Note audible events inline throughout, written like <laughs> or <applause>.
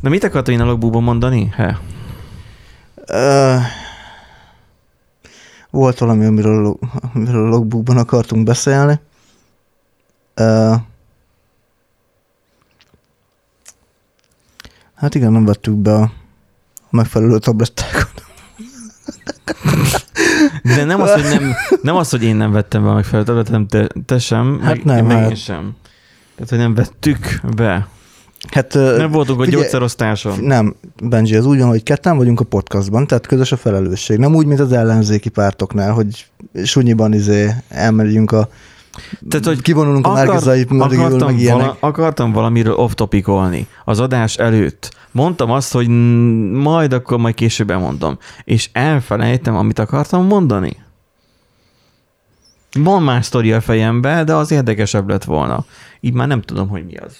Na mit akartam én a logbookban mondani? He. Ö, volt valami, amiről, amiről a logbookban akartunk beszélni. Ö, hát igen, nem vettük be a megfelelő tablettákat. De nem az, hogy, nem, nem az, hogy én nem vettem be a megfelelő tabletet, hanem te, te sem, Hát meg, nem, meg hát- én sem. Tehát, hogy nem vettük be. Hát Nem voltunk a figyelj, gyógyszerosztáson. Nem, Benji, ez úgy van, hogy ketten vagyunk a podcastban, tehát közös a felelősség. Nem úgy, mint az ellenzéki pártoknál, hogy sunyiban izé elmegyünk a Tehát, hogy kivonulunk a Akar- márkazai mögül, akartam, meg ilyenek. vala, akartam valamiről off-topikolni az adás előtt. Mondtam azt, hogy majd akkor majd később elmondom. És elfelejtem, amit akartam mondani. Van más sztori a fejembe, de az érdekesebb lett volna. Így már nem tudom, hogy mi az.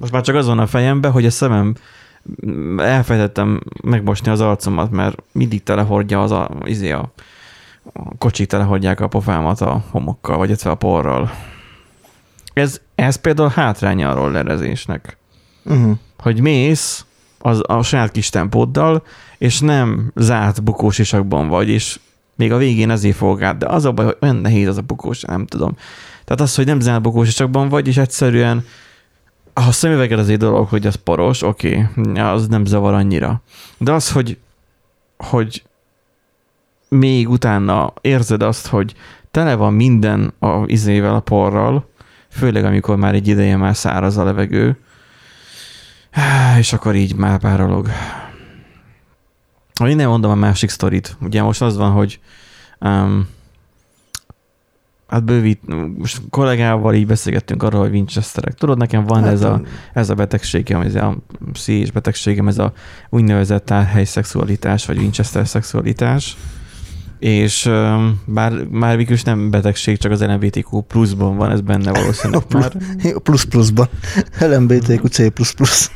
Most már csak az van a fejembe, hogy a szemem mm, elfelejtettem megmosni az arcomat, mert mindig telehordja az a, izé a, a kocsik telehordják a pofámat a homokkal, vagy egyszer a porral. Ez, ez például hátránya a rollerezésnek. Uh-huh. Hogy mész az, a saját kis tempóddal, és nem zárt bukós isakban vagy, és még a végén ezért fog át, de az a baj, hogy olyan nehéz az a bukós, nem tudom. Tehát az, hogy nem zárt bukós isakban vagy, és egyszerűen a szemüveged az egy dolog, hogy az poros, oké, okay, az nem zavar annyira. De az, hogy, hogy még utána érzed azt, hogy tele van minden a izével, a porral, főleg amikor már egy ideje már száraz a levegő, és akkor így már párolog. Innen mondom a másik sztorit. Ugye most az van, hogy um, hát bővít, most kollégával így beszélgettünk arról, hogy Winchesterek. Tudod, nekem van hát, ez, a, ez a betegségem, ez a pszichés betegségem, ez a úgynevezett tárhely szexualitás, vagy Winchester szexualitás. És bár már végül is nem betegség, csak az LMBTQ pluszban van, ez benne valószínűleg A <laughs> már. Plusz pluszban. LMBTQ C plusz plusz.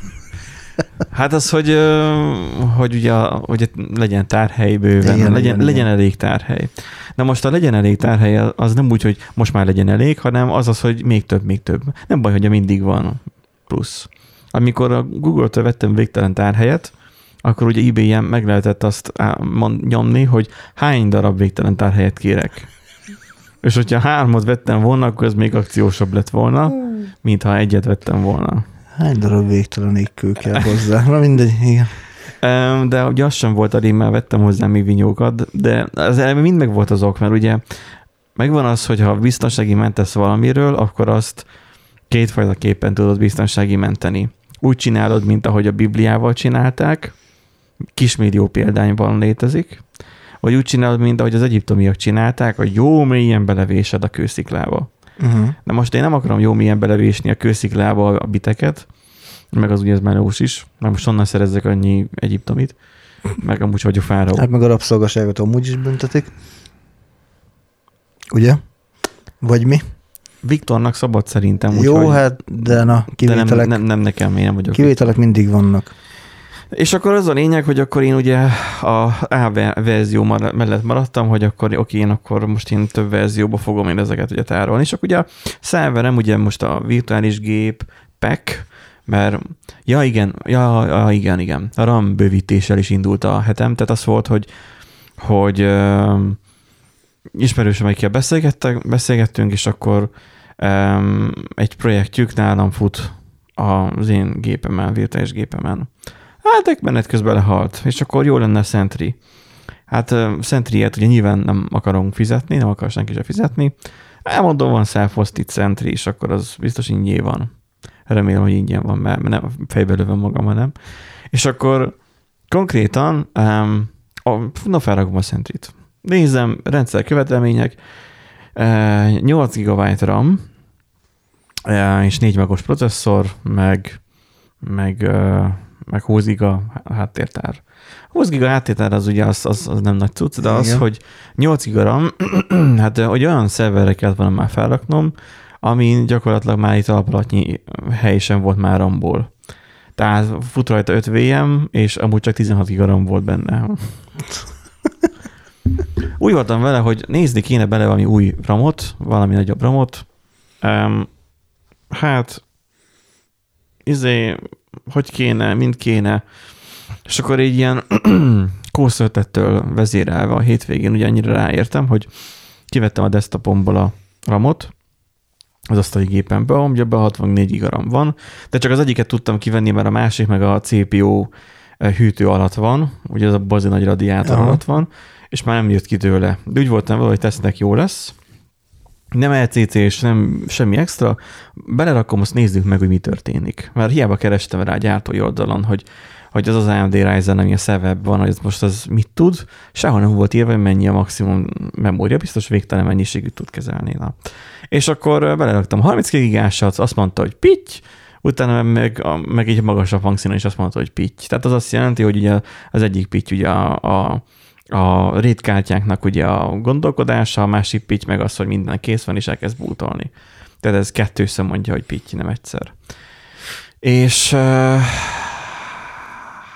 Hát az, hogy, hogy ugye hogy legyen tárhely bőven, Igen, legyen, igen, legyen igen. elég tárhely. Na most a legyen elég tárhely az nem úgy, hogy most már legyen elég, hanem az az, hogy még több, még több. Nem baj, hogy mindig van plusz. Amikor a Google-től vettem végtelen tárhelyet, akkor ugye eBay-en meg lehetett azt nyomni, hogy hány darab végtelen tárhelyet kérek. És hogyha hármat vettem volna, akkor ez még akciósabb lett volna, mint ha egyet vettem volna. Hány darab végtelen égkő kell hozzá? Na mindegy, igen. De ugye az sem volt elég, mert vettem hozzá még vinyókat, de az elemi mind meg volt az ok, mert ugye megvan az, hogy ha biztonsági mentesz valamiről, akkor azt kétfajta képen tudod biztonsági menteni. Úgy csinálod, mint ahogy a Bibliával csinálták, kismillió példányban létezik, vagy úgy csinálod, mint ahogy az egyiptomiak csinálták, hogy jó mélyen belevésed a kősziklába. Uh-huh. De most én nem akarom jó mélyen belevésni a kősziklába a biteket, meg az ugye melós is, mert most onnan szerezzek annyi egyiptomit, meg amúgy vagyok fáraó. Hát meg a rabszolgaságot amúgy is büntetik. Ugye? Vagy mi? Viktornak szabad szerintem, Jó, úgyhogy- hát, de na, de nem, kivételek, nem, nem nekem, én nem vagyok. kivételek mindig vannak. És akkor az a lényeg, hogy akkor én ugye a A ver- verzió mellett maradtam, hogy akkor oké, én akkor most én több verzióba fogom én ezeket ugye tárolni. És akkor ugye a szerverem ugye most a virtuális gép pack, mert ja igen, ja, ja igen, igen, a RAM bővítéssel is indult a hetem, tehát az volt, hogy, hogy ö, ismerősömekkel beszélgettek, beszélgettünk, és akkor um, egy projektjük nálam fut az én gépemen, virtuális gépemen. Hát egy menet közben lehalt, és akkor jó lenne Sentry. Hát uh, Sentry-et ugye nyilván nem akarunk fizetni, nem akar senki se fizetni. Elmondom, van self-hosted Sentry, és akkor az biztos ingyen van. Remélem, hogy ingyen van, mert nem fejbe lövöm magam, hanem. És akkor konkrétan, um, a, na felrakom a Sentry-t. Nézem, rendszer követelmények, uh, 8 GB RAM, és 4 megos processzor, meg, meg, meg 20 giga háttértár. 20 giga háttértár az ugye az, az, az nem nagy cucc, de az, Igen. hogy 8 giga RAM, <clears throat> hát hogy olyan szerverre kellett volna már felraknom, ami gyakorlatilag már itt alapalatnyi hely sem volt már RAM-ból. Tehát fut rajta 5 VM, és amúgy csak 16 giga RAM volt benne. Úgy voltam vele, hogy nézni kéne bele valami új ramot, valami nagyobb ramot. Um, hát, izé, hogy kéne, mint kéne. És akkor így ilyen <clears throat> kószöltettől vezérelve a hétvégén ugye annyira ráértem, hogy kivettem a desktopomból a ramot, az asztali gépembe, amiben 64 gigaram van, de csak az egyiket tudtam kivenni, mert a másik meg a CPU eh, hűtő alatt van, ugye az a bazi nagy radiátor Aha. alatt van, és már nem jött ki tőle. De úgy voltam vele, hogy tesznek jó lesz, nem LCC és nem semmi extra, belerakom, azt nézzük meg, hogy mi történik. Mert hiába kerestem rá a gyártói oldalon, hogy, hogy az az AMD Ryzen, ami a szervebb van, hogy most az mit tud, sehol nem volt írva, hogy mennyi a maximum memória, biztos végtelen mennyiségűt tud kezelni. Na. És akkor beleraktam 32 gigásat, azt mondta, hogy pitty, utána meg, meg egy magasabb hangszínen is azt mondta, hogy pitty. Tehát az azt jelenti, hogy ugye az egyik pitty ugye a, a a rétkártyáknak ugye a gondolkodása, a másik pitty meg az, hogy minden kész van, és elkezd bútolni. Tehát ez kettőször mondja, hogy pitty, nem egyszer. És uh,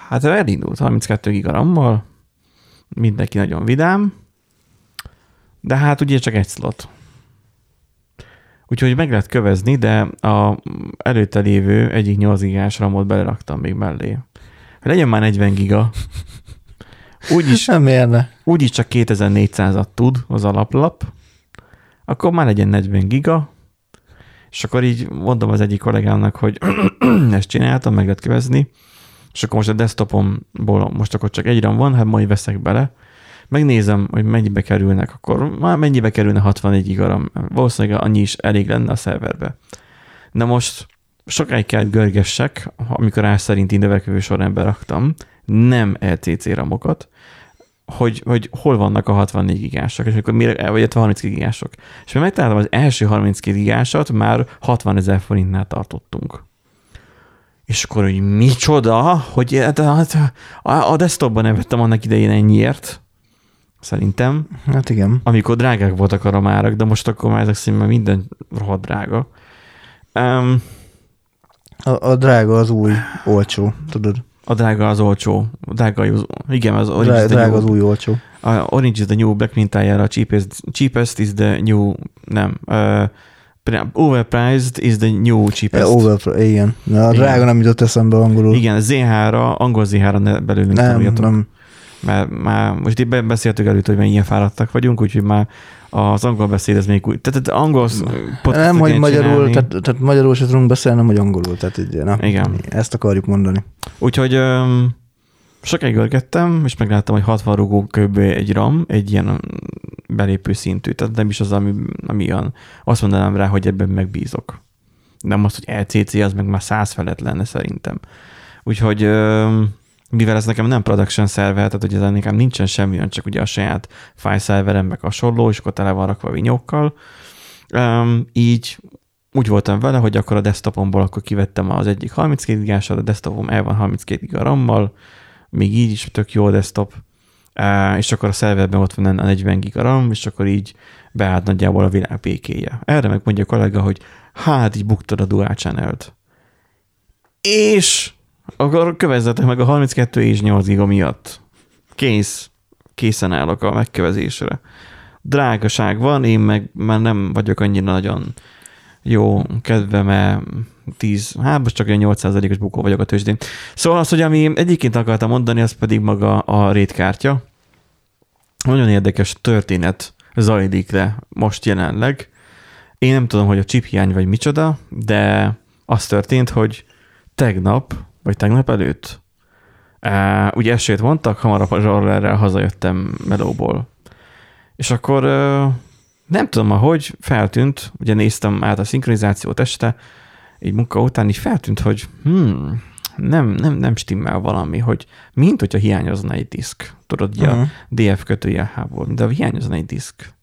hát elindult 32 gigarammal, mindenki nagyon vidám, de hát ugye csak egy slot. Úgyhogy meg lehet kövezni, de a előtte lévő egyik 8 gigás ramot beleraktam még mellé. Legyen már 40 giga, úgyis Nem érne. úgyis csak 2400-at tud az alaplap, akkor már legyen 40 giga, és akkor így mondom az egyik kollégámnak, hogy <clears throat> ezt csináltam, meg lehet kövezni, és akkor most a desktopomból most akkor csak egy RAM van, hát majd veszek bele, megnézem, hogy mennyibe kerülnek, akkor már mennyibe kerülne 64 giga RAM. Valószínűleg annyi is elég lenne a szerverbe. Na most sokáig kell görgessek, amikor rá szerinti növekvő során beraktam, nem LCC ramokat, hogy, hogy hol vannak a 64 gigások, és akkor mire, vagy a 32 gigások. És már megtaláltam az első 32 gigásat, már 60 ezer forintnál tartottunk. És akkor, hogy micsoda, hogy hát, hát, a, a desktopban nem vettem annak idején ennyiért, szerintem, Hát igen. amikor drágák voltak a ramárak, de most akkor már ezek szerint már minden rohadt drága. Um, A, a drága az új olcsó, tudod. a drága az olcsó. A drága az, igen, az Orange, Drá, is drága new, az új olcsó. a Orange is the new black mintájára a cheapest, cheapest is the new, nem, uh, overpriced is the new cheapest. E, over, igen. Na, a Igen. drága nem jutott eszembe angolul. Igen, Z3, angol Z3 ne belőlünk nem, tanuljatok. nem. Mert már most itt beszéltük előtt, hogy milyen fáradtak vagyunk, úgyhogy már az angol beszéd, ez még úgy. Tehát tehát angol Nem, hogy magyarul, csinálni. tehát, tehát magyarul se tudunk beszélni, hogy angolul. Tehát így, na, Igen. Ezt akarjuk mondani. Úgyhogy öm, sokáig görgettem, és megláttam, hogy 60 rugó kb. egy RAM, egy ilyen belépő szintű. Tehát nem is az, ami, ami olyan, azt mondanám rá, hogy ebben megbízok. Nem az, hogy LCC, az meg már száz felett lenne szerintem. Úgyhogy öm, mivel ez nekem nem production szerver, tehát hogy ezen nekem nincsen semmi, olyan csak ugye a saját file szerverem, meg hasonló, és akkor tele van rakva vinyókkal, öm, így úgy voltam vele, hogy akkor a desktopomból akkor kivettem az egyik 32 gigásat, a desktopom el van 32 giga RAM-mal, még így is tök jó a desktop, Á, és akkor a szerverben ott van a 40 giga RAM, és akkor így beállt nagyjából a világ békéje. Erre meg mondja a kollega, hogy hát így buktad a dual channel-t. És akkor kövezzetek meg a 32 és 8 giga miatt. Kész. Készen állok a megkövezésre. Drágaság van, én meg már nem vagyok annyira nagyon jó kedve, mert 10, hát most csak olyan 8%-os bukó vagyok a tőzsdén. Szóval az, hogy ami egyébként akartam mondani, az pedig maga a rétkártya. Nagyon érdekes történet zajlik le most jelenleg. Én nem tudom, hogy a chip hiány vagy micsoda, de az történt, hogy tegnap, vagy tegnap előtt, uh, ugye esőt mondtak, hamarabb a zsarlerrel hazajöttem melóból. És akkor uh, nem tudom, ahogy feltűnt, ugye néztem át a szinkronizációt este, így munka után így feltűnt, hogy hmm, nem, nem, nem stimmel valami, hogy mint hogyha hiányozna egy diszk. Tudod, ugye Mhm. a DF kötőjelhából, de hiányozna egy diszk.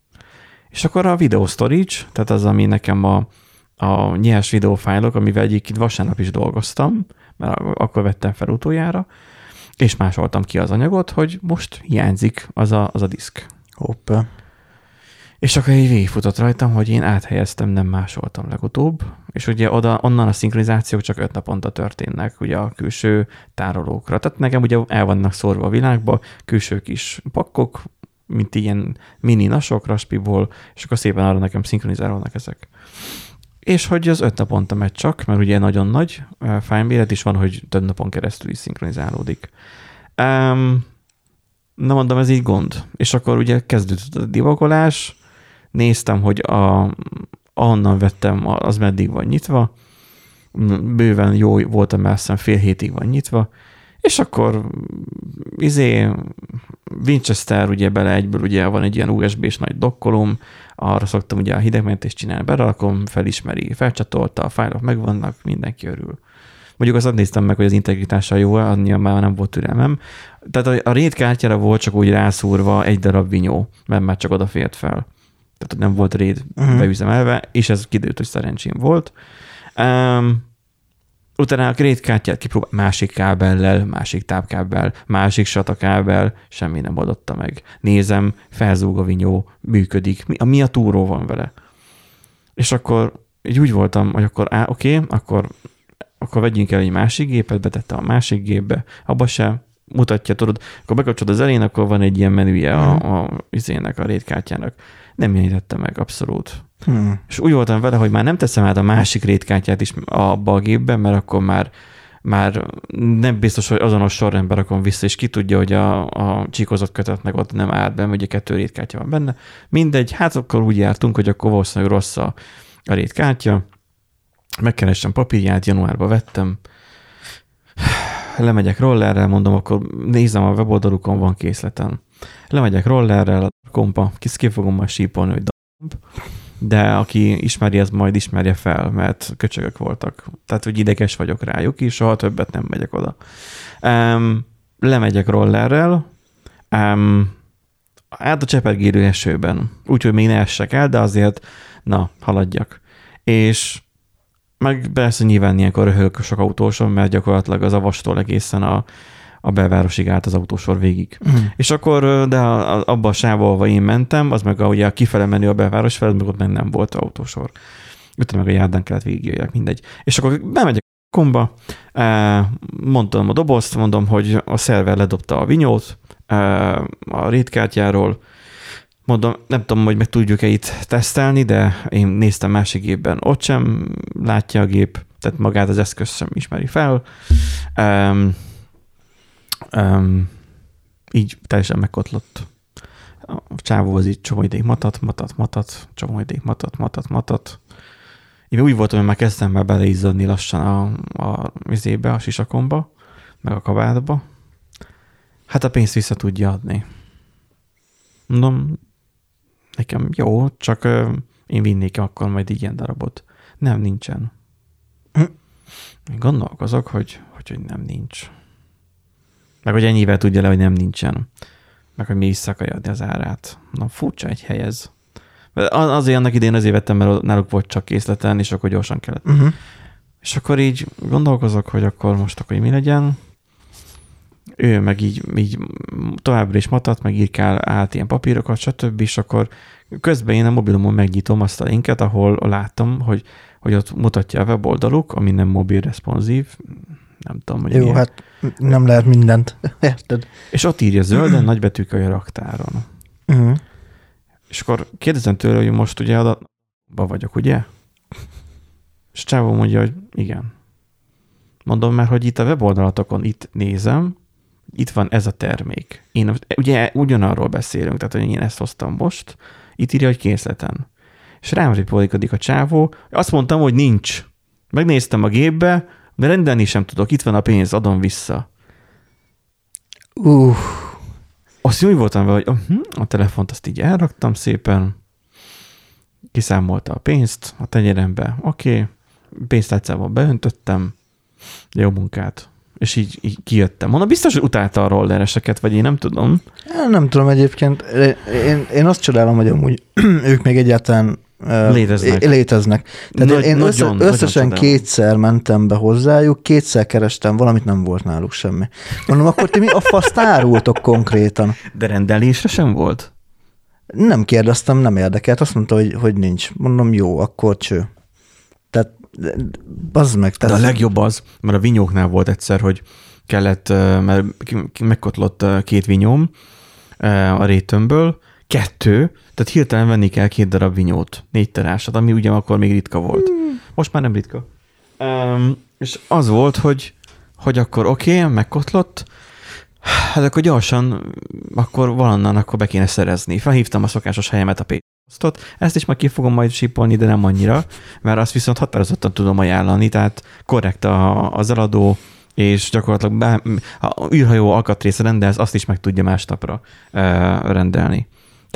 És akkor a video storage, tehát az, ami nekem a, a nyers videófájlok, amivel egyébként vasárnap is dolgoztam, mert akkor vettem fel utoljára, és másoltam ki az anyagot, hogy most hiányzik az a, az a diszk. Hoppá. És akkor így végigfutott rajtam, hogy én áthelyeztem, nem másoltam legutóbb, és ugye oda, onnan a szinkronizációk csak öt naponta történnek, ugye a külső tárolókra. Tehát nekem ugye el vannak szórva a világba, külső kis pakkok, mint ilyen mini nasok, raspiból, és akkor szépen arra nekem szinkronizálódnak ezek. És hogy az öt naponta megy csak, mert ugye nagyon nagy fájméret is van, hogy több napon keresztül is szinkronizálódik. Um, na mondom, ez így gond. És akkor ugye kezdődött a divagolás, néztem, hogy a, ahonnan vettem, az meddig van nyitva, bőven jó voltam, mert aztán fél hétig van nyitva, és akkor izé Winchester ugye bele egyből ugye van egy ilyen USB-s nagy dokkolom, arra szoktam ugye a hidegmentést csinálni, beralakom, felismeri, felcsatolta, a fájlok megvannak, mindenki örül. Mondjuk azt néztem meg, hogy az integritása jó, annyira már nem volt türelmem. Tehát a, RAID kártyára volt csak úgy rászúrva egy darab vinyó, mert már csak odafért fel. Tehát nem volt RAID uh-huh. beüzemelve, és ez kiderült, hogy szerencsém volt. Um, utána a kártyát kipróbál másik kábellel, másik tápkábel, másik satakábel, semmi nem adotta meg. Nézem, felzúg a vinyó, működik. Mi a, mi a túró van vele? És akkor így úgy voltam, hogy akkor á, oké, okay, akkor, akkor vegyünk el egy másik gépet, betettem a másik gépbe, abba se mutatja, tudod, akkor bekapcsolod az elén, akkor van egy ilyen menüje a, mhm. a, a izének, a rétkártyának. Nem jelenítette meg abszolút. Hmm. És úgy voltam vele, hogy már nem teszem át a másik rétkártyát is abba a gépbe, mert akkor már már nem biztos, hogy azonos sorrendben rakom vissza, és ki tudja, hogy a, a csíkozott kötetnek ott nem állt be, ugye kettő rétkártya van benne. Mindegy, hát akkor úgy jártunk, hogy akkor valószínűleg rossz a, a rétkártya. Megkerestem papírját, januárba vettem, lemegyek rollerrel, mondom, akkor nézem a weboldalukon, van készletem. Lemegyek rollerrel, kompa, ki fogom majd sípolni, hogy de aki ismeri, az majd ismerje fel, mert köcsögök voltak. Tehát, hogy ideges vagyok rájuk, és soha többet nem megyek oda. Um, lemegyek rollerrel, um, át a csepergérő esőben, úgyhogy még ne essek el, de azért, na, haladjak. És meg persze nyilván ilyenkor röhögök sok autóson, mert gyakorlatilag az avastól egészen a, a belvárosig állt az autósor végig. Uh-huh. És akkor, de abba a sávol, én mentem, az meg a, ugye a kifele menő a belváros felett, meg ott meg nem volt autósor. Utána meg a járdán kellett végigjöjjek, mindegy. És akkor bemegyek a komba, mondtam a dobozt, mondom, hogy a szerver ledobta a vinyót a rétkártyáról, Mondom, nem tudom, hogy meg tudjuk-e itt tesztelni, de én néztem másik gépben, ott sem látja a gép, tehát magát az eszköz sem ismeri fel. Um, Um, így teljesen megkotlott. A csávó az így csomó ideig matat, matat, matat, csomó ideig matat, matat, matat. Én úgy voltam, hogy már kezdtem már beleizzadni lassan a, a vizébe, a sisakomba, meg a kabátba. Hát a pénzt vissza tudja adni. Mondom, nekem jó, csak én vinnék akkor majd ilyen darabot. Nem, nincsen. Én gondolkozok, hogy, hogy, hogy nem nincs. Meg hogy ennyivel tudja le, hogy nem nincsen. Meg hogy mi is akarja adni az árát. Na furcsa egy hely ez. Azért annak idén azért vettem, mert náluk volt csak készleten, és akkor gyorsan kellett. Uh-huh. És akkor így gondolkozok, hogy akkor most akkor mi legyen. Ő meg így, így továbbra is matat, meg írkál át ilyen papírokat, stb. És akkor közben én a mobilomon megnyitom azt a linket, ahol láttam, hogy, hogy ott mutatja a weboldaluk, ami nem mobil responsív, nem tudom, hogy Jó, milyen. hát nem lehet mindent, <laughs> érted? És ott írja zölden, nagybetűkkel a raktáron. Uh-huh. És akkor kérdezem tőle, hogy most ugye adatban vagyok, ugye? És Csávó mondja, hogy igen. Mondom már, hogy itt a weboldalatokon itt nézem, itt van ez a termék. Én ugye ugyanarról beszélünk, tehát hogy én ezt hoztam most, itt írja, hogy készleten. És rám ripolikodik a csávó, azt mondtam, hogy nincs. Megnéztem a gépbe, de rendelni sem tudok, itt van a pénz, adom vissza. Uh. Azt úgy voltam vele, hogy uh, a telefont azt így elraktam szépen, kiszámolta a pénzt a tenyerembe, oké, okay. pénztárcával beöntöttem, jó munkát. És így, így kijöttem. Mondom, biztos, hogy utálta a rollereseket, vagy én nem tudom. Nem tudom egyébként. Én, én azt csodálom, hogy amúgy <clears throat> ők még egyáltalán Léteznek. Léteznek. Tehát Nagy, én össze, nagyon, összesen nagyon kétszer mentem be hozzájuk, kétszer kerestem, valamit nem volt náluk semmi. Mondom, akkor ti mi a faszt árultok konkrétan? De rendelésre sem volt? Nem kérdeztem, nem érdekelt. Azt mondta, hogy, hogy nincs. Mondom, jó, akkor cső. Tehát, bazd meg. Tehát... De a legjobb az, mert a vinyóknál volt egyszer, hogy kellett, mert megkotlott két vinyóm a rétömből, kettő, tehát hirtelen venni kell két darab vinyót, négy terásat, ami ugye akkor még ritka volt. Most már nem ritka. Um, és az volt, hogy, hogy akkor oké, okay, megkotlott, hát akkor gyorsan, akkor valonnan akkor be kéne szerezni. Felhívtam a szokásos helyemet a Posztot. Ezt is majd ki fogom majd sípolni, de nem annyira, mert azt viszont határozottan tudom ajánlani, tehát korrekt a, az eladó, és gyakorlatilag bár, ha űrhajó alkatrész rendelsz, azt is meg tudja másnapra e, rendelni.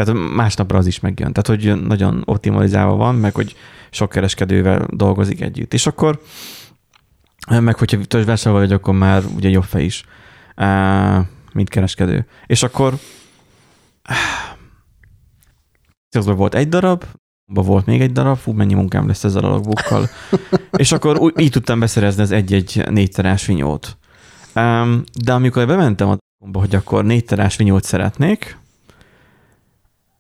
Tehát másnapra az is megjön. Tehát, hogy nagyon optimalizálva van, meg hogy sok kereskedővel dolgozik együtt. És akkor, meg hogyha vásárolva vagy, akkor már ugye jobb fej is, mint kereskedő. És akkor azban volt egy darab, abban volt még egy darab, fú, mennyi munkám lesz ezzel a logbookkal. <laughs> és akkor úgy, így tudtam beszerezni az egy-egy négyterás vinyót. De amikor bementem a hogy akkor négyterás vinyót szeretnék,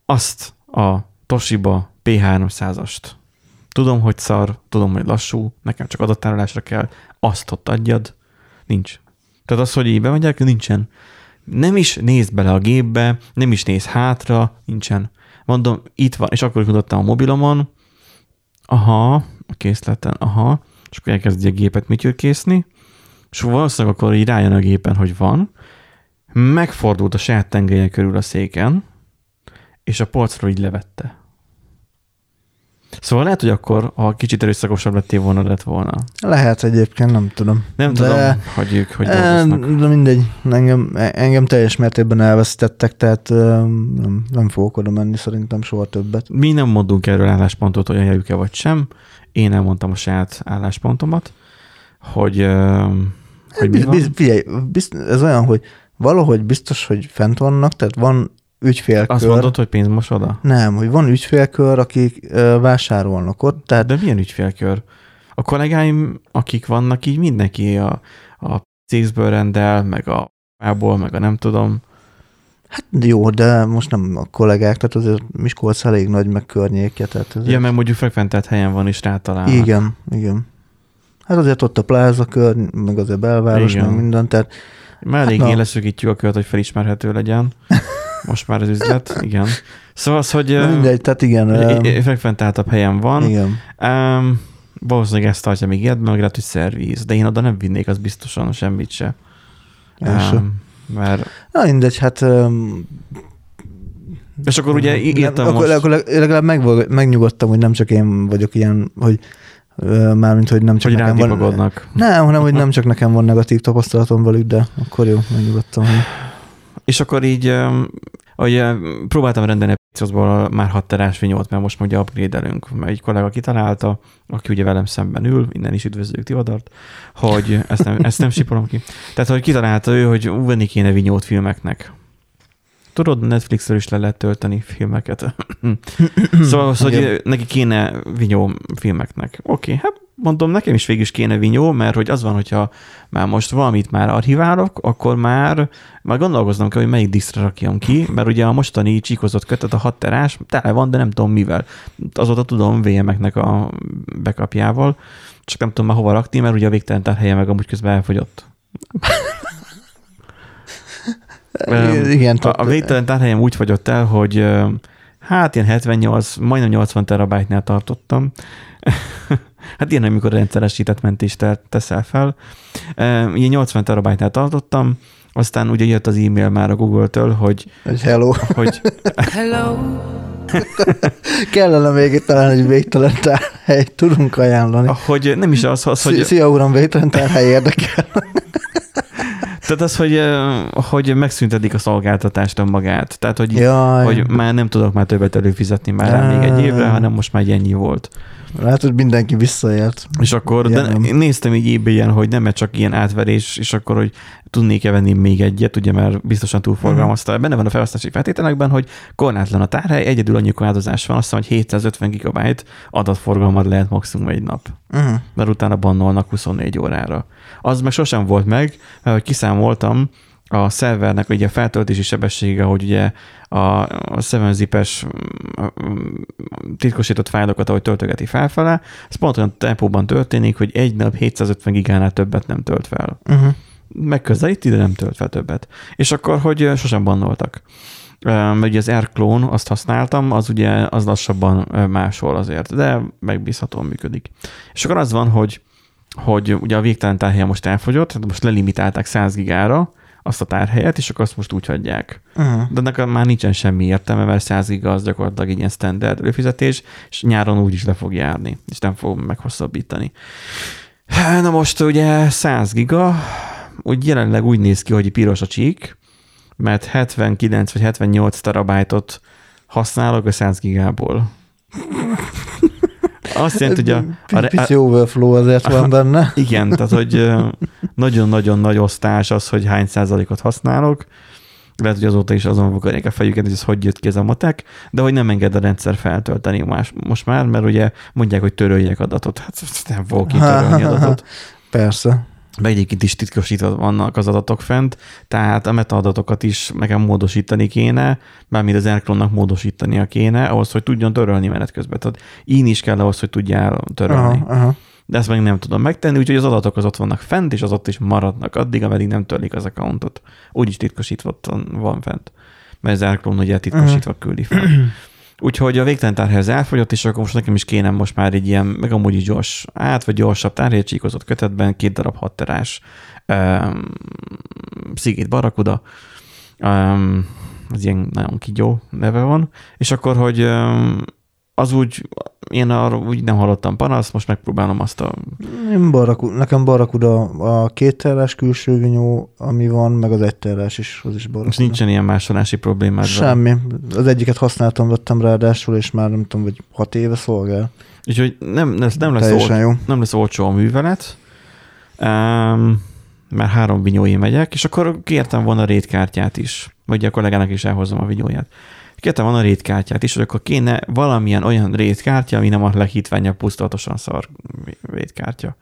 azt a Toshiba P300-ast. Tudom, hogy szar, tudom, hogy lassú, nekem csak adattárolásra kell, azt ott adjad, nincs. Tehát az, hogy így bemegyek, nincsen. Nem is néz bele a gépbe, nem is néz hátra, nincsen. Mondom, itt van, és akkor mutattam a mobilomon, aha, a készleten, aha, és akkor elkezdi a gépet műtyürkészni, és valószínűleg akkor így rájön a gépen, hogy van, megfordult a saját tengelye körül a széken, és a polcról így levette. Szóval lehet, hogy akkor, ha kicsit erőszakosabb lettél volna, lett volna. Lehet egyébként, nem tudom. Nem de, tudom, hogy ők hogy dolgoznak. De mindegy, engem, engem teljes mértékben elvesztettek, tehát nem, nem fogok oda menni szerintem soha többet. Mi nem mondunk erről álláspontot, hogy ajánljuk-e vagy sem. Én elmondtam a saját álláspontomat, hogy, hogy mi van. Figyelj, ez olyan, hogy valahogy biztos, hogy fent vannak, tehát van ügyfélkör. Azt mondod, hogy pénzmosoda? Nem, hogy van ügyfélkör, akik ö, vásárolnak ott. Tehát... De milyen ügyfélkör? A kollégáim, akik vannak, így mindenki a, a cézből rendel, meg a ból, meg a nem tudom. Hát jó, de most nem a kollégák, tehát azért Miskolc elég nagy, meg környékje. Tehát azért... Ja, mert mondjuk frekventelt helyen van is rátalálnak. Igen, igen. Hát azért ott a pláza kör, meg azért belváros, igen. meg minden, tehát... Már eléggé hát, leszögítjük a kört, hogy felismerhető legyen. <laughs> most már az üzlet, <laughs> igen. Szóval az, hogy... Na mindegy, tehát igen. Frekventáltabb helyen van. Igen. Um, valószínűleg ezt tartja még ilyet, meg lehet, hogy szervíz, de én oda nem vinnék, az biztosan semmit se. Um, mert... Na mindegy, hát um, és akkor ugye írtam akkor, most... Akkor legalább meg, megnyugodtam, hogy nem csak én vagyok ilyen, hogy mármint, hogy nem csak hogy nekem van... Magadnak. Nem, hanem, hogy nem <laughs> csak nekem van negatív tapasztalatom velük, de akkor jó, megnyugodtam. Hogy... És akkor így, hogy próbáltam rendelni a Pixosból már hat terás vinyót, mert most ugye upgrade-elünk. Mert egy kollega kitalálta, aki ugye velem szemben ül, innen is üdvözlők Tivadart, hogy <laughs> ezt nem, ezt nem sipolom ki. Tehát, hogy kitalálta ő, hogy venni kéne vinyót filmeknek. Tudod, Netflixről is le lehet tölteni filmeket. <clears throat> szóval, hogy neki kéne vinyó filmeknek. Oké, okay, hát mondom, nekem is végig is kéne vinyó, mert hogy az van, hogyha már most valamit már archiválok, akkor már, már gondolkoznom kell, hogy melyik disztre rakjam ki, mert ugye a mostani csíkozott kötet, a 6 terás, tele van, de nem tudom mivel. Azóta tudom VM-eknek a bekapjával, csak nem tudom már hova rakni, mert ugye a végtelen helye meg amúgy közben elfogyott. <laughs> Igen, a, a végtelen tárhelyem úgy fogyott el, hogy hát ilyen 78, majdnem 80 terabájtnál tartottam, <laughs> hát ilyen, amikor rendszeresített mentést teszel fel. Ilyen 80 terabájtnál tartottam, aztán ugye jött az e-mail már a Google-től, hogy... Hogy hello. Hogy... hello. <laughs> Kellene még itt talán egy végtelen tárhely, tudunk ajánlani. Hogy nem is az, az hogy... Szia uram, végtelen tárhely érdekel. Tehát az, hogy, hogy megszüntetik a szolgáltatást önmagát. Tehát, hogy, Jaj. hogy már nem tudok már többet előfizetni már rá még egy évre, hanem most már ennyi volt. Lehet, hogy mindenki visszaért. És akkor de néztem így ebay hogy nem csak ilyen átverés, és akkor, hogy tudnék-e venni még egyet, ugye, mert biztosan túlforgalmazta. Uh-huh. Benne van a felhasználási feltételekben, hogy korlátlan a tárhely, egyedül annyi korlátozás van, azt mondom, hogy 750 GB adatforgalmat lehet maximum egy nap. Uh-huh. Mert utána bannolnak 24 órára. Az meg sosem volt meg, mert kiszámoltam, a szervernek ugye a feltöltési sebessége, hogy ugye a, a 7-zip-es titkosított fájlokat, ahogy töltögeti felfele, ez pont olyan tempóban történik, hogy egy nap 750 gigánál többet nem tölt fel. Uh-huh. Megközelíti, de nem tölt fel többet. És akkor, hogy sosem bannoltak. Ugye az Airclone, azt használtam, az ugye az lassabban máshol azért, de megbízhatóan működik. És akkor az van, hogy hogy ugye a végtelen tárhelye most elfogyott, tehát most lelimitálták 100 gigára azt a tárhelyet, és akkor azt most úgy hagyják. Uh-huh. De ennek már nincsen semmi értelme, mert 100 giga az gyakorlatilag ilyen standard előfizetés, és nyáron úgy is le fog járni, és nem fog meghosszabbítani. Na most ugye 100 giga, úgy jelenleg úgy néz ki, hogy piros a csík, mert 79 vagy 78 terabájtot használok a 100 gigából. <laughs> Azt jelenti, hogy a... a Pici overflow azért van <laughs> benne. Igen, tehát hogy nagyon-nagyon nagy osztás az, hogy hány százalékot használok. Lehet, hogy azóta is azon vakarják a fejüket, hogy ez hogy jött ki ez a matek, de hogy nem enged a rendszer feltölteni más, most már, mert ugye mondják, hogy töröljek adatot. Hát nem fogok kitörölni <laughs> adatot. Persze meg egyébként is titkosítva vannak az adatok fent, tehát a metaadatokat is nekem módosítani kéne, bármint az Elkronnak módosítania kéne, ahhoz, hogy tudjon törölni menet közben. Tehát én is kell ahhoz, hogy tudjál törölni. Aha, aha. De ezt meg nem tudom megtenni, úgyhogy az adatok az ott vannak fent, és az ott is maradnak addig, ameddig nem törlik az accountot. Úgyis titkosítva van fent. Mert az Elkron ugye titkosítva küldi fel. <clears throat> Úgyhogy a végtelen tárhelyhez elfogyott, és akkor most nekem is kéne most már egy ilyen, meg amúgy is gyors, át vagy gyorsabb tárhelycsíkozott kötetben, két darab hatterás um, Szigét Barakuda, um, az ilyen nagyon kigyó neve van, és akkor, hogy um, az úgy, én arra úgy nem hallottam panaszt, most megpróbálom azt a... Én baraku, nekem barakuda a két terás külső vinyó, ami van, meg az egy terás is, az is barakuda. És nincsen ilyen másolási problémád? Semmi. Az egyiket használtam, vettem ráadásul, és már nem tudom, vagy hat éve szolgál. Úgyhogy nem, nem, nem, lesz, ol, jó. nem lesz olcsó a művelet, um, mert három vinyói megyek, és akkor kértem volna a rétkártyát is, vagy a kollégának is elhozom a vinyóját. Kértem van a rétkártyát is, hogy akkor kéne valamilyen olyan rétkártya, ami nem a leghitványabb, pusztulatosan szar rétkártya.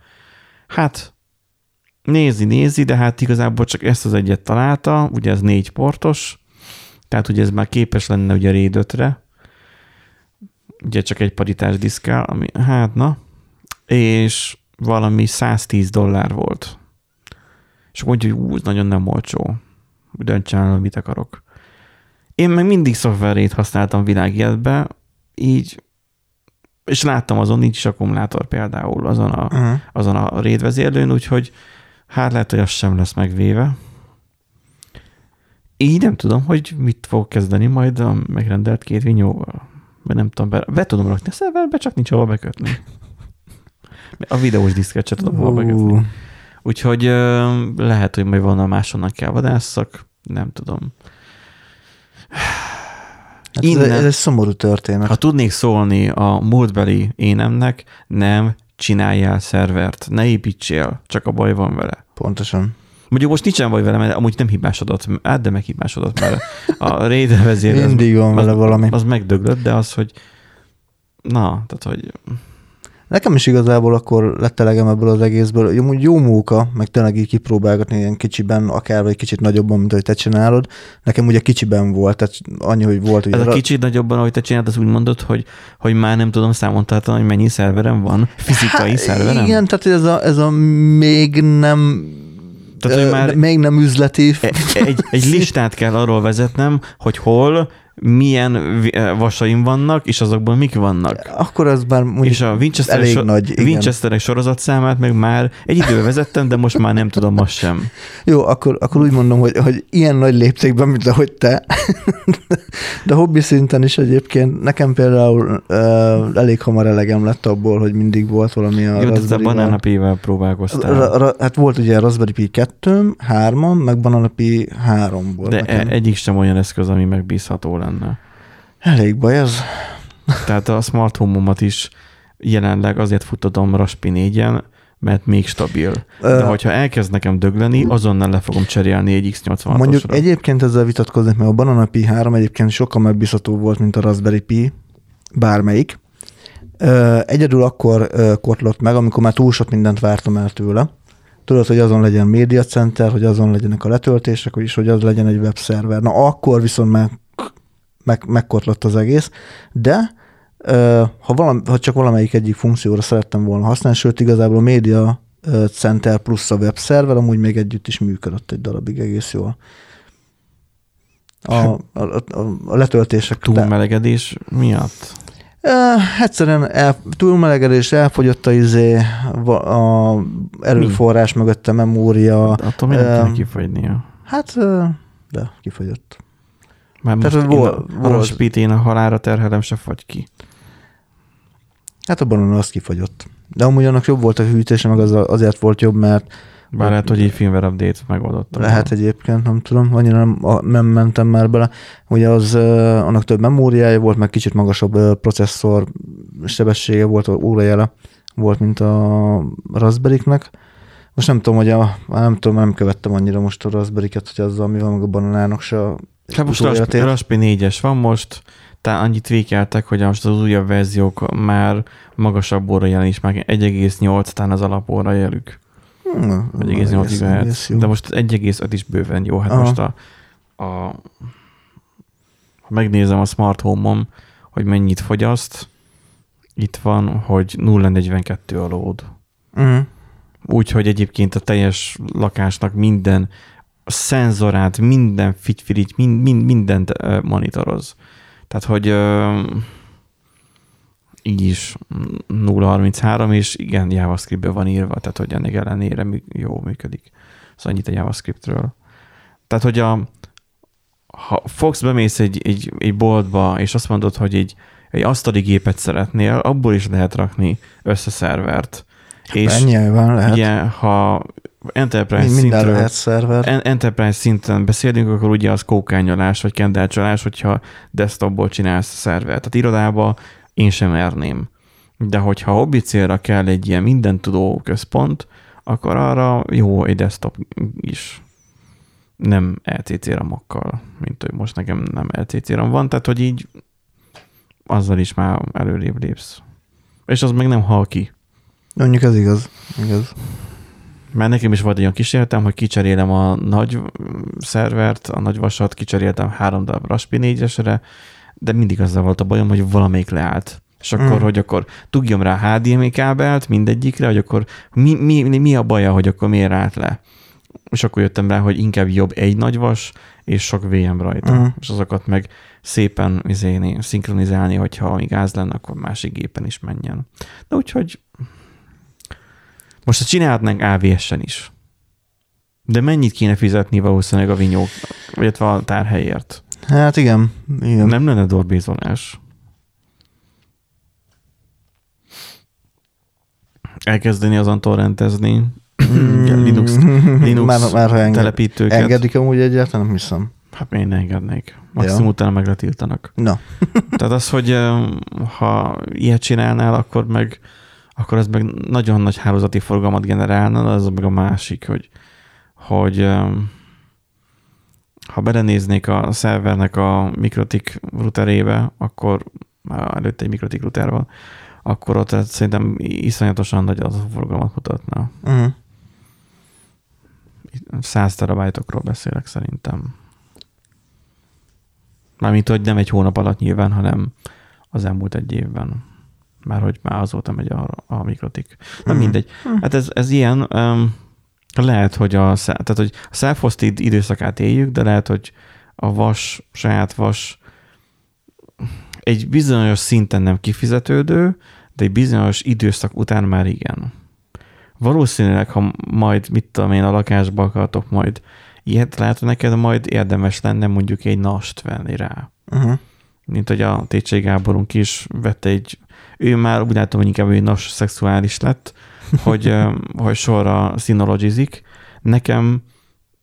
Hát, nézi, nézi, de hát igazából csak ezt az egyet találta, ugye ez négy portos, tehát ugye ez már képes lenne ugye RAID 5-re, ugye csak egy paritás diszkál, ami, hát na, és valami 110 dollár volt. És mondja, hogy ú, nagyon nem olcsó. Döntsem el, mit akarok. Én meg mindig szoftverét használtam világéletbe, így, és láttam azon nincs is akkumulátor például azon a, uh-huh. azon a rédvezérlőn, úgyhogy hát lehet, hogy az sem lesz megvéve. Így nem tudom, hogy mit fog kezdeni majd a megrendelt két vinyóval. Mert nem tudom, be, be tudom rakni a szerverbe, csak nincs hova bekötni. A videós diszket sem tudom hova bekötni. Úgyhogy lehet, hogy majd volna másonnak kell vadásszak, nem tudom. Hát Innen, ez, ez egy szomorú történet. Ha tudnék szólni a múltbeli énemnek, nem csináljál szervert, ne építsél, csak a baj van vele. Pontosan. Mondjuk most nincsen baj vele, mert amúgy nem hibásodott, át, de meghibásodott, mert a Raider vezér Mindig van vele az, valami. Az megdöglött, de az, hogy na, tehát, hogy Nekem is igazából akkor lett elegem ebből az egészből. Jó, jó móka, meg tényleg így kipróbálgatni ilyen kicsiben, akár vagy kicsit nagyobban, mint ahogy te csinálod. Nekem ugye kicsiben volt, tehát annyi, hogy volt. Ugye Ez a kicsit nagyobban, ahogy te csinálod, az úgy mondod, hogy, hogy már nem tudom számon tartani, hogy mennyi szerverem van, fizikai hát, szerverem? Igen, tehát ez a, ez a még nem tehát, hogy már még nem üzleti. Egy, egy, egy listát kell arról vezetnem, hogy hol milyen eh, vasaim vannak, és azokban mik vannak. Akkor az már mondjuk és a Winchester elég so- nagy, igen. Winchesterek sorozatszámát meg már egy idő vezettem, de most már nem tudom azt sem. <laughs> Jó, akkor, akkor úgy mondom, hogy, hogy ilyen nagy léptékben, mint ahogy te, <laughs> de hobbi szinten is egyébként nekem például uh, elég hamar elegem lett abból, hogy mindig volt valami a Jó, de a Banana Pi-vel próbálkoztál. Ra, ra, hát volt ugye Raspberry Pi 2 3 meg Banana Pi 3 volt. De nekem. egyik sem olyan eszköz, ami megbízható lenne. Elég baj ez. Tehát a smart home-omat is jelenleg azért futtatom Raspi 4 mert még stabil. De uh, hogyha elkezd nekem dögleni, azonnal le fogom cserélni egy X86-osra. Mondjuk egyébként ezzel vitatkoznék, mert a Banana Pi 3 egyébként sokkal megbízható volt, mint a Raspberry Pi, bármelyik. Uh, egyedül akkor uh, kotlott meg, amikor már túl sok mindent vártam el tőle. Tudod, hogy azon legyen média center, hogy azon legyenek a letöltések, és hogy az legyen egy webszerver. Na akkor viszont már meg, megkotlott az egész, de ha, valami, ha csak valamelyik egyik funkcióra szerettem volna használni, sőt igazából a Media Center plusz a webszerver amúgy még együtt is működött egy darabig egész jól. a, a, a, a letöltések. Túlmelegedés miatt? Uh, egyszerűen el, túlmelegedés, elfogyott a, izé, a erőforrás Mi? mögött a memória. Attól miért uh, kifogynia? Hát, de kifogyott. Már most Tehát, volt, a, a én a halára terhelem, se fagy ki. Hát a banana az kifogyott. De amúgy annak jobb volt a hűtése, meg az azért volt jobb, mert bár lehet, hogy egy firmware update megoldottam. Lehet egyébként, nem tudom, annyira nem, nem mentem már bele. Ugye az, annak több memóriája volt, meg kicsit magasabb processzor sebessége volt, órajele volt, mint a Raspberry-nek. Most nem tudom, hogy a, nem tudom, nem követtem annyira most a Raspberry-ket, hogy azzal mi van, meg a bananának se Hát most Raspberry 4-es van most, tehát annyit vékeltek, hogy most az újabb verziók már magasabb óra is, már 1,8 tán az alap óra jelük. Hmm, 1,8 GHz. De most 1,5 is bőven jó. Hát Aha. most a, a, ha megnézem a smart home-on, hogy mennyit fogyaszt, itt van, hogy 0,42 a load. Uh-huh. Úgyhogy egyébként a teljes lakásnak minden a szenzorát, minden figyfirit, mind, mind, mindent monitoroz. Tehát, hogy így is 0.33, és igen, javascript van írva, tehát hogy ennek ellenére jó működik. Szóval annyit a JavaScriptről. Tehát, hogy a, ha fogsz, bemész egy, egy, egy boltba, és azt mondod, hogy egy, egy asztali gépet szeretnél, abból is lehet rakni össze szervert. És nyilván lehet. Ugye, ha Enterprise szintről, lehet szerver. Enterprise szinten beszélünk, akkor ugye az kókányolás, vagy kendelcsalás, hogyha desktopból csinálsz szervert. Tehát irodába én sem merném. De hogyha hobbi célra kell egy ilyen mindentudó központ, akkor arra jó egy desktop is. Nem LCC ramokkal, mint hogy most nekem nem LCC ram van, tehát hogy így azzal is már előrébb lépsz. És az meg nem hal ki. Mondjuk ez igaz. igaz. Mert nekem is volt egy olyan kísérletem, hogy kicserélem a nagy szervert, a nagy vasat, kicseréltem három darab Raspi 4 de mindig azzal volt a bajom, hogy valamelyik leállt. És akkor, mm. hogy akkor dugjam rá HDMI kábelt mindegyikre, hogy akkor mi, mi, mi a baja, hogy akkor miért állt le. És akkor jöttem rá, hogy inkább jobb egy nagy vas, és sok VM rajta. Mm. És azokat meg szépen izéni, szinkronizálni, hogyha még gáz lenne, akkor másik gépen is menjen. De úgyhogy most ezt csinálhatnánk AVS-en is. De mennyit kéne fizetni valószínűleg a vinyók, vagy a tárhelyért? Hát igen. igen. Nem lenne dorbézolás. Elkezdeni azon torrentezni mm. Linux, Linux már, már ha enged, telepítőket. Engedik amúgy egyáltalán, nem hiszem. Hát én engednék. Maximum ja. utána megletiltanak. No. Tehát az, hogy ha ilyet csinálnál, akkor meg akkor ez meg nagyon nagy hálózati forgalmat generálna, az meg a másik, hogy, hogy ha belenéznék a szervernek a mikrotik routerébe, akkor előtte egy mikrotik router van, akkor ott szerintem iszonyatosan nagy az a forgalmat mutatna. Uh-huh. 100 terabájtokról beszélek szerintem. Mármint, hogy nem egy hónap alatt nyilván, hanem az elmúlt egy évben már hogy már azóta megy a, a mikrotik. Na mm. mindegy. Mm. Hát ez, ez ilyen, um, lehet, hogy a, tehát, hogy a self időszakát éljük, de lehet, hogy a vas, saját vas egy bizonyos szinten nem kifizetődő, de egy bizonyos időszak után már igen. Valószínűleg, ha majd, mit tudom én, a lakásba akartok majd ilyet, lehet, hogy neked majd érdemes lenne mondjuk egy nast venni rá. Uh-huh. Mint hogy a Técsé Gáborunk is vette egy ő már úgy látom, hogy inkább egy nos szexuális lett, <laughs> hogy, hogy sorra színologizik. Nekem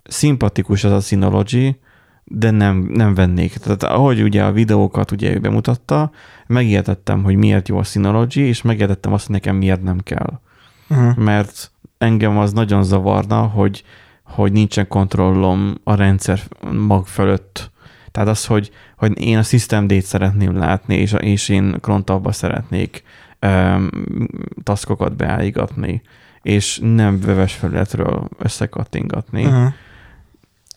szimpatikus az a Synology, de nem, nem vennék. Tehát ahogy ugye a videókat ugye ő bemutatta, megértettem, hogy miért jó a Synology, és megértettem azt, hogy nekem miért nem kell. Uh-huh. Mert engem az nagyon zavarna, hogy, hogy nincsen kontrollom a rendszer mag fölött. Tehát az, hogy, hogy én a System D-t szeretném látni, és, és én Crontabba szeretnék um, taskokat beállígatni, és nem vöves felületről összekattingatni. Uh-huh.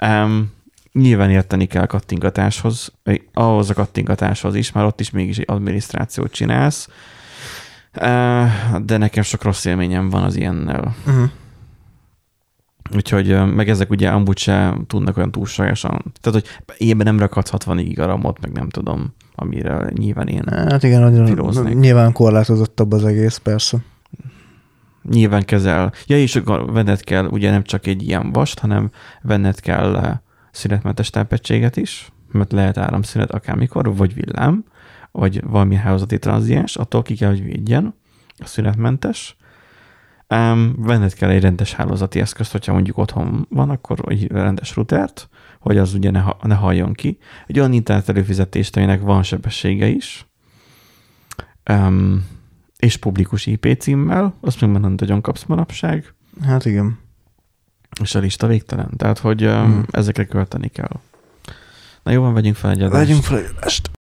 Um, nyilván érteni kell kattingatáshoz, ahhoz a kattingatáshoz is, mert ott is mégis egy adminisztrációt csinálsz, de nekem sok rossz élményem van az ilyennel. Uh-huh. Úgyhogy meg ezek ugye amúgy se tudnak olyan túlságosan. Tehát, hogy évben nem rakhatsz 60 gigaramot, meg nem tudom, amire nyilván én Hát igen, nagyon, Filóznék. nyilván korlátozottabb az egész, persze. nyilván kezel. Ja, és akkor venned kell ugye nem csak egy ilyen vast, hanem venned kell szünetmentes tápegységet is, mert lehet áramszünet akármikor, vagy villám, vagy valami hálózati tranziens, attól ki kell, hogy védjen, a szünetmentes. Um, venned kell egy rendes hálózati eszközt, hogyha mondjuk otthon van, akkor egy rendes routert, hogy az ugye ne, ha- ne halljon ki. Egy olyan internet előfizetést, aminek van sebessége is, um, és publikus IP címmel, azt meg nem nagyon kapsz manapság, Hát igen. és a lista végtelen. Tehát, hogy um, Hmm. ezekre költeni kell. Na jó, van, vegyünk fel egy adást. Vegyünk fel egy adást.